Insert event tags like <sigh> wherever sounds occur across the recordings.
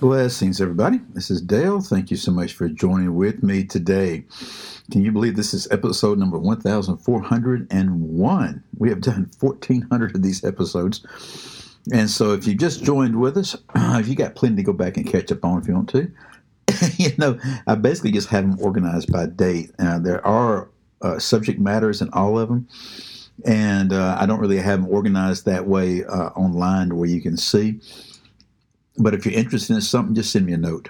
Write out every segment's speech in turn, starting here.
Blessings, everybody. This is Dale. Thank you so much for joining with me today. Can you believe this is episode number 1401? We have done 1400 of these episodes. And so if you just joined with us, <clears throat> if you got plenty to go back and catch up on if you want to. <laughs> you know, I basically just have them organized by date. Uh, there are uh, subject matters in all of them. And uh, I don't really have them organized that way uh, online where you can see. But if you're interested in something, just send me a note,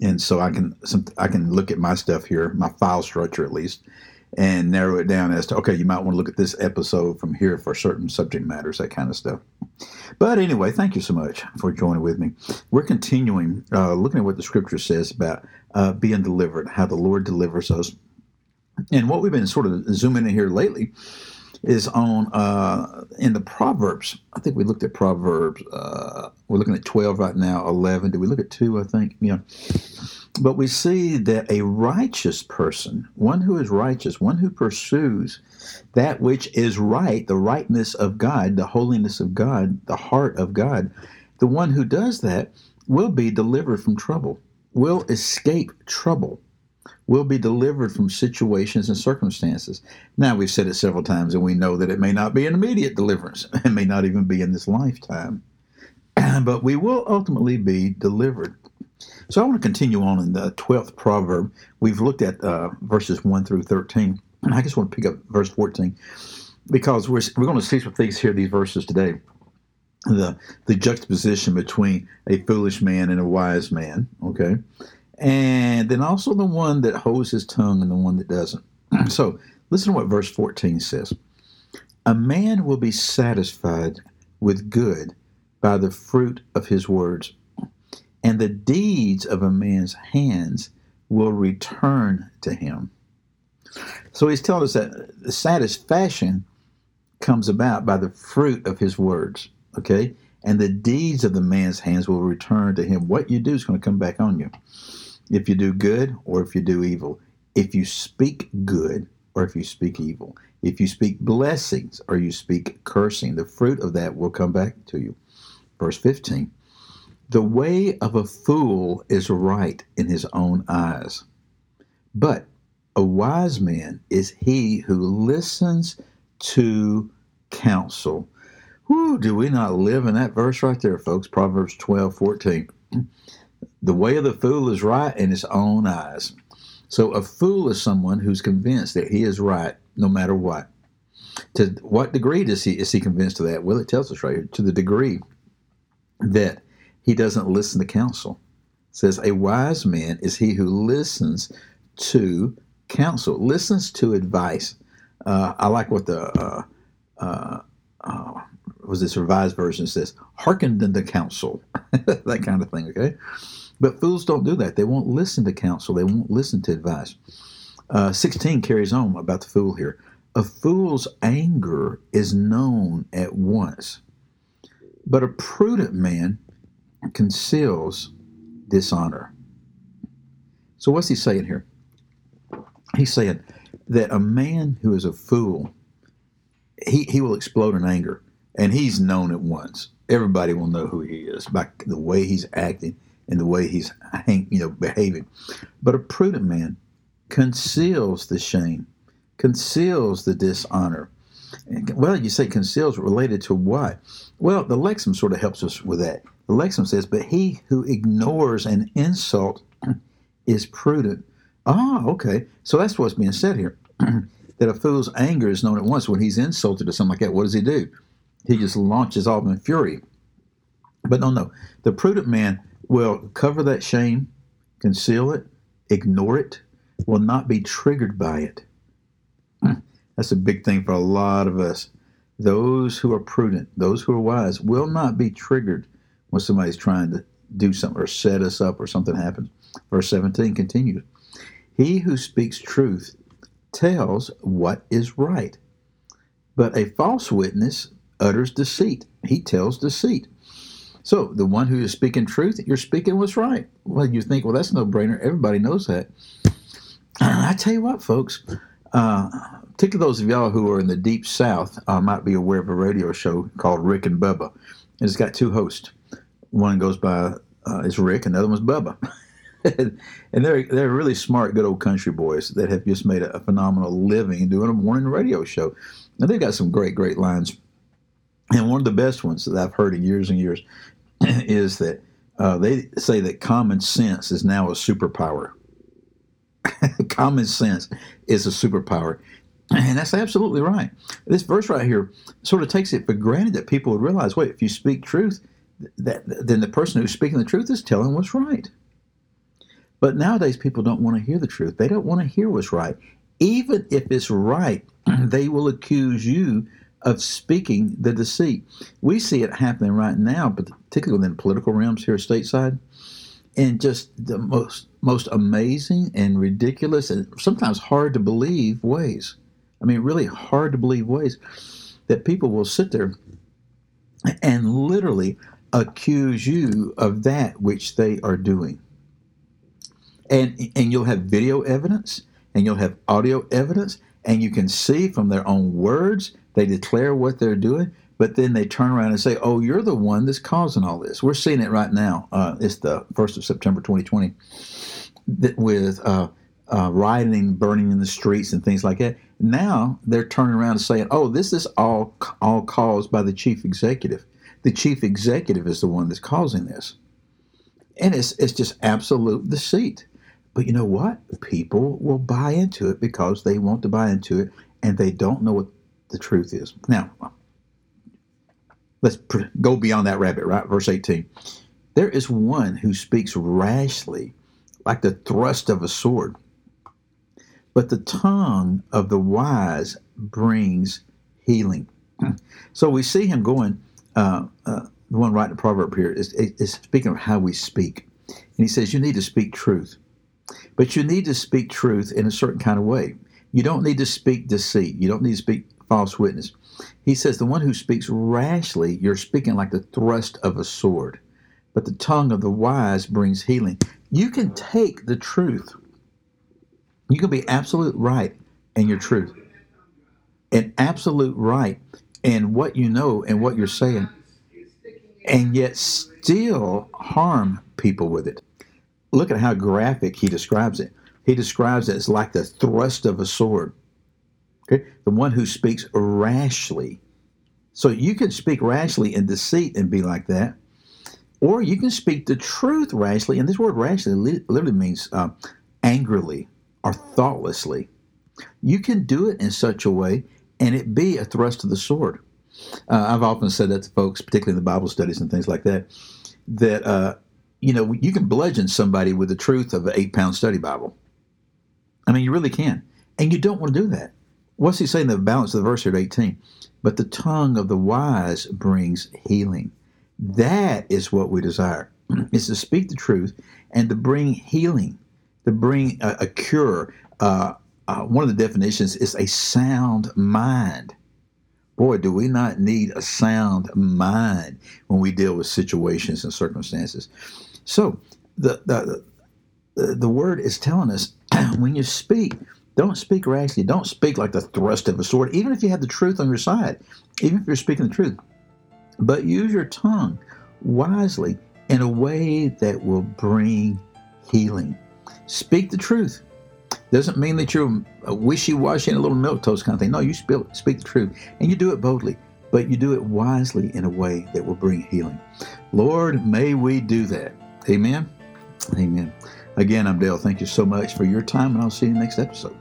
and so I can some, I can look at my stuff here, my file structure at least, and narrow it down as to okay, you might want to look at this episode from here for certain subject matters, that kind of stuff. But anyway, thank you so much for joining with me. We're continuing uh, looking at what the Scripture says about uh, being delivered, how the Lord delivers us, and what we've been sort of zooming in here lately is on uh, in the Proverbs. I think we looked at Proverbs. Uh, we're looking at 12 right now, 11. Did we look at 2, I think? Yeah. But we see that a righteous person, one who is righteous, one who pursues that which is right, the rightness of God, the holiness of God, the heart of God, the one who does that will be delivered from trouble, will escape trouble will be delivered from situations and circumstances. Now, we've said it several times, and we know that it may not be an immediate deliverance. <laughs> It may not even be in this lifetime. <clears throat> but we will ultimately be delivered. So I want to continue on in the 12th proverb. We've looked at uh, verses 1 through 13. And <clears throat> I just want to pick up verse 14 because we're, we're going to see some things here, these verses today. The, the juxtaposition between a foolish man and a wise man, okay? And then also the one that holds his tongue and the one that doesn't. <clears throat> so listen to what verse 14 says A man will be satisfied with good by the fruit of his words, and the deeds of a man's hands will return to him. So he's telling us that the satisfaction comes about by the fruit of his words, okay? And the deeds of the man's hands will return to him. What you do is going to come back on you if you do good or if you do evil, if you speak good or if you speak evil, if you speak blessings or you speak cursing, the fruit of that will come back to you. Verse 15 The way of a fool is right in his own eyes, but a wise man is he who listens to counsel. Whew, do we not live in that verse right there, folks? Proverbs 12, 14. The way of the fool is right in his own eyes. So a fool is someone who's convinced that he is right no matter what. To what degree does he is he convinced of that? Well, it tells us right here. To the degree that he doesn't listen to counsel. It says a wise man is he who listens to counsel, listens to advice. Uh, I like what the uh, uh, uh was this revised version says, hearken to the counsel, <laughs> that kind of thing, okay? But fools don't do that. They won't listen to counsel, they won't listen to advice. Uh, 16 carries on about the fool here. A fool's anger is known at once, but a prudent man conceals dishonor. So, what's he saying here? He's saying that a man who is a fool, he, he will explode in anger and he's known at once. Everybody will know who he is by the way he's acting and the way he's <laughs> you know behaving. But a prudent man conceals the shame, conceals the dishonor. Well, you say conceals related to what? Well, the Lexham sort of helps us with that. The Lexham says, "But he who ignores an insult <clears throat> is prudent." Ah, okay. So that's what's being said here. <clears throat> that a fool's anger is known at once when he's insulted or something like that. What does he do? He just launches off in fury. But no, no. The prudent man will cover that shame, conceal it, ignore it, will not be triggered by it. Hmm. That's a big thing for a lot of us. Those who are prudent, those who are wise, will not be triggered when somebody's trying to do something or set us up or something happens. Verse 17 continues He who speaks truth tells what is right, but a false witness utters deceit. He tells deceit. So the one who is speaking truth, you're speaking what's right. Well, you think, well, that's no brainer. Everybody knows that. I tell you what, folks, uh, particularly those of y'all who are in the deep south uh, might be aware of a radio show called Rick and Bubba. And it's got two hosts. One goes by uh, is Rick, and one's Bubba. <laughs> and they're they're really smart, good old country boys that have just made a, a phenomenal living doing a morning radio show. And they've got some great, great lines. And one of the best ones that I've heard in years and years <clears throat> is that uh, they say that common sense is now a superpower. <laughs> common sense is a superpower. <clears throat> And that's absolutely right. This verse right here sort of takes it for granted that people would realize wait, if you speak truth, that, then the person who's speaking the truth is telling what's right. But nowadays, people don't want to hear the truth. They don't want to hear what's right. Even if it's right, <clears throat> they will accuse you of speaking the deceit. We see it happening right now, particularly within political realms here stateside, in just the most most amazing and ridiculous and sometimes hard to believe ways. I mean, really hard to believe ways that people will sit there and literally accuse you of that which they are doing. And and you'll have video evidence and you'll have audio evidence and you can see from their own words they declare what they're doing, but then they turn around and say, "Oh, you're the one that's causing all this." We're seeing it right now. Uh, it's the first of September, 2020, that with uh, uh, rioting, burning in the streets, and things like that. Now they're turning around and saying, "Oh, this is all all caused by the chief executive. The chief executive is the one that's causing this," and it's it's just absolute deceit. But you know what? People will buy into it because they want to buy into it, and they don't know what the truth is. Now, let's go beyond that rabbit, right? Verse 18. There is one who speaks rashly, like the thrust of a sword, but the tongue of the wise brings healing. <clears throat> So we see him going, uh, uh, the one writing the proverb here is, is speaking of how we speak. And he says, You need to speak truth, but you need to speak truth in a certain kind of way. You don't need to speak deceit. You don't need to speak false witness. He says, The one who speaks rashly, you're speaking like the thrust of a sword, but the tongue of the wise brings healing. You can take the truth, you can be absolute right in your truth, and absolute right in what you know and what you're saying, and yet still harm people with it. Look at how graphic he describes it. He describes it as like the thrust of a sword. Okay? The one who speaks rashly. So you can speak rashly in deceit and be like that. Or you can speak the truth rashly. And this word rashly literally means uh, angrily or thoughtlessly. You can do it in such a way and it be a thrust of the sword. Uh, I've often said that to folks, particularly in the Bible studies and things like that, that, uh, you know, you can bludgeon somebody with the truth of an eight pound study Bible. I mean, you really can. And you don't want to do that. What's he saying? The balance of the verse here at 18. But the tongue of the wise brings healing. That is what we desire, <clears throat> is to speak the truth and to bring healing, to bring a, a cure. Uh, uh, one of the definitions is a sound mind. Boy, do we not need a sound mind when we deal with situations and circumstances. So, the, the, the, the word is telling us <clears throat> when you speak, don't speak rashly. Don't speak like the thrust of a sword, even if you have the truth on your side, even if you're speaking the truth. But use your tongue wisely in a way that will bring healing. Speak the truth. Doesn't mean that you're a wishy-washy and a little milk toast kind of thing. No, you speak, speak the truth, and you do it boldly, but you do it wisely in a way that will bring healing. Lord, may we do that. Amen. Amen. Again, I'm Dale. Thank you so much for your time, and I'll see you next episode.